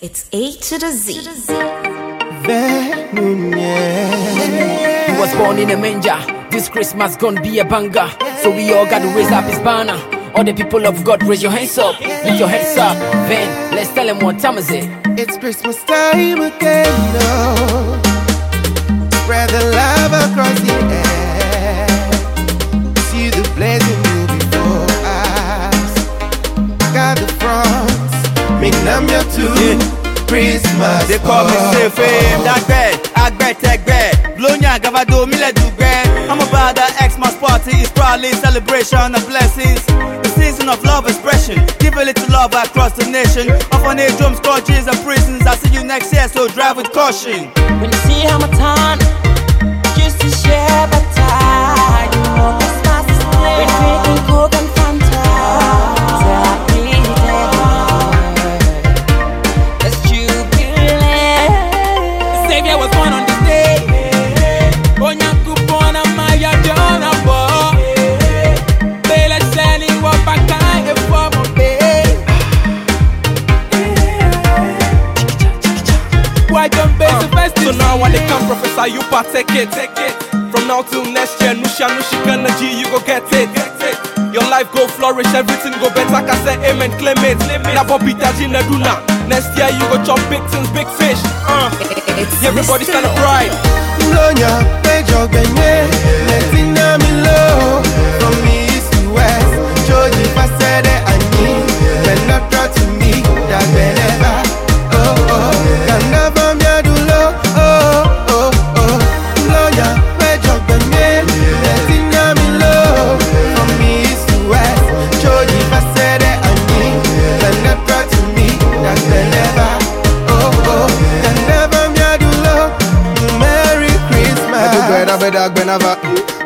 It's A to the Z. He was born in a manger. This Christmas gonna be a banger. So we all gotta raise up his banner. All the people of God, raise your hands up. Lift your hands up. Then let's tell him what time is it. It's Christmas time again, no. Spread the love across the air. They call me safe fame, bet, that bad. Blonya, Gavado, Mila do grand. I'm about the Xmas party, it's probably celebration of blessings. The season of love expression, give a little love across the nation. Orphanage drums, coaches, and prisons. I see you next year, so drive with caution. When you see how my time used to share but time, you know Christmas is near. We're drinking Coke So now when they come prophesy, you partake it. Take it. From now till next year, Nusha Nushikana G, you go get it. Your life go flourish, everything go better. Can say amen, claim it. Na Bobby Naduna. Next year you go chop big things, big fish. Uh. Everybody benye, letting them Christmas. Medu gwera beda gbenava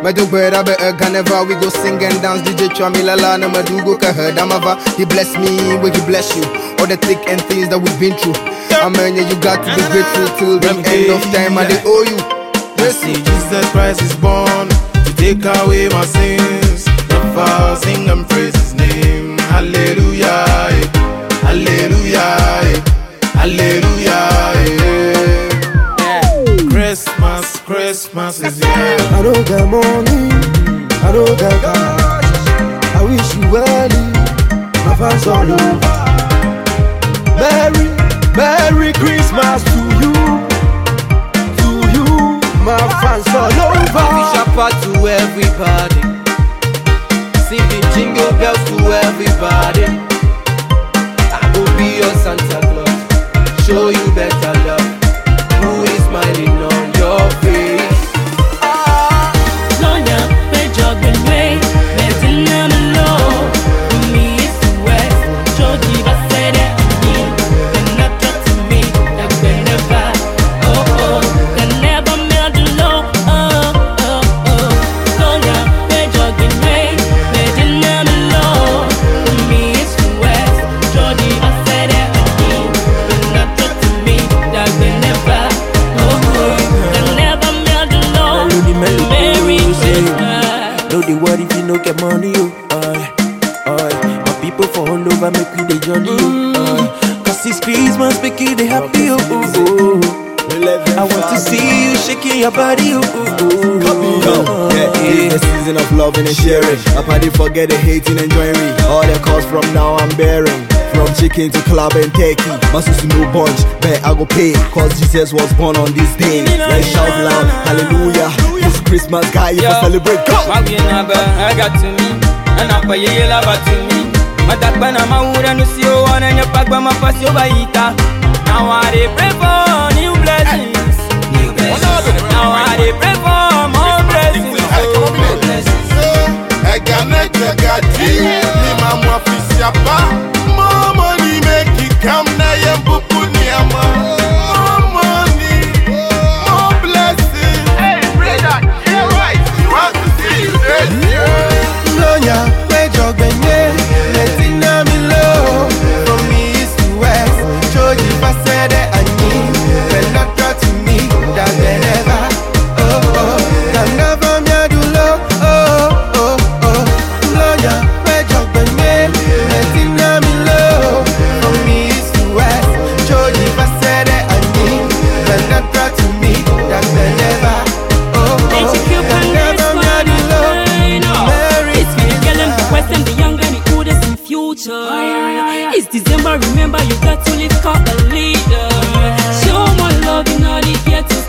Medu gwera be ganeva We go sing and dance. DJ Chamila la na medu go kahadamava He bless me when he bless you. All the thick and things that we've been through. Amen yeah, you got to be grateful till the end of time and they owe you. See, Jesus Christ is born to take away my sins. I'll sing and praise His name. Hallelujah, I don't got money I don't got cash I wish you well My fans all over Merry, Merry Christmas to you To you My fans all Wish over a part to everybody. Singing jingle bells to everybody. No get money, oh. My people over make journey, oh. Cause Christmas, make dey happy, oh. oh, oh. I want to see you shaking your body, oh. oh, oh. Yeah, it's the season of loving and sharing. I party forget the hating and joinery. All the calls from now I'm bearing. From chicken to club and turkey. My sister no bunch, bet I go pay. Cause Jesus was born on this day. Let's shout loud, hallelujah. Christmas guy, you Yeah. celebrate. Come! Wawie na ba aga to me. Ana pa yeye lava to me. Matakpa na maura no si o wana nya pagba mapasi o baita Now I dey pray for new blessings. New blessings. Now I dey pray for more blessings. Oh, blessings. Ẹ̀gà mẹ́jọ ga dí ní máa mú ọ́fíìsì future. It's December, remember you got to live for a leader. Show more love in all the gets.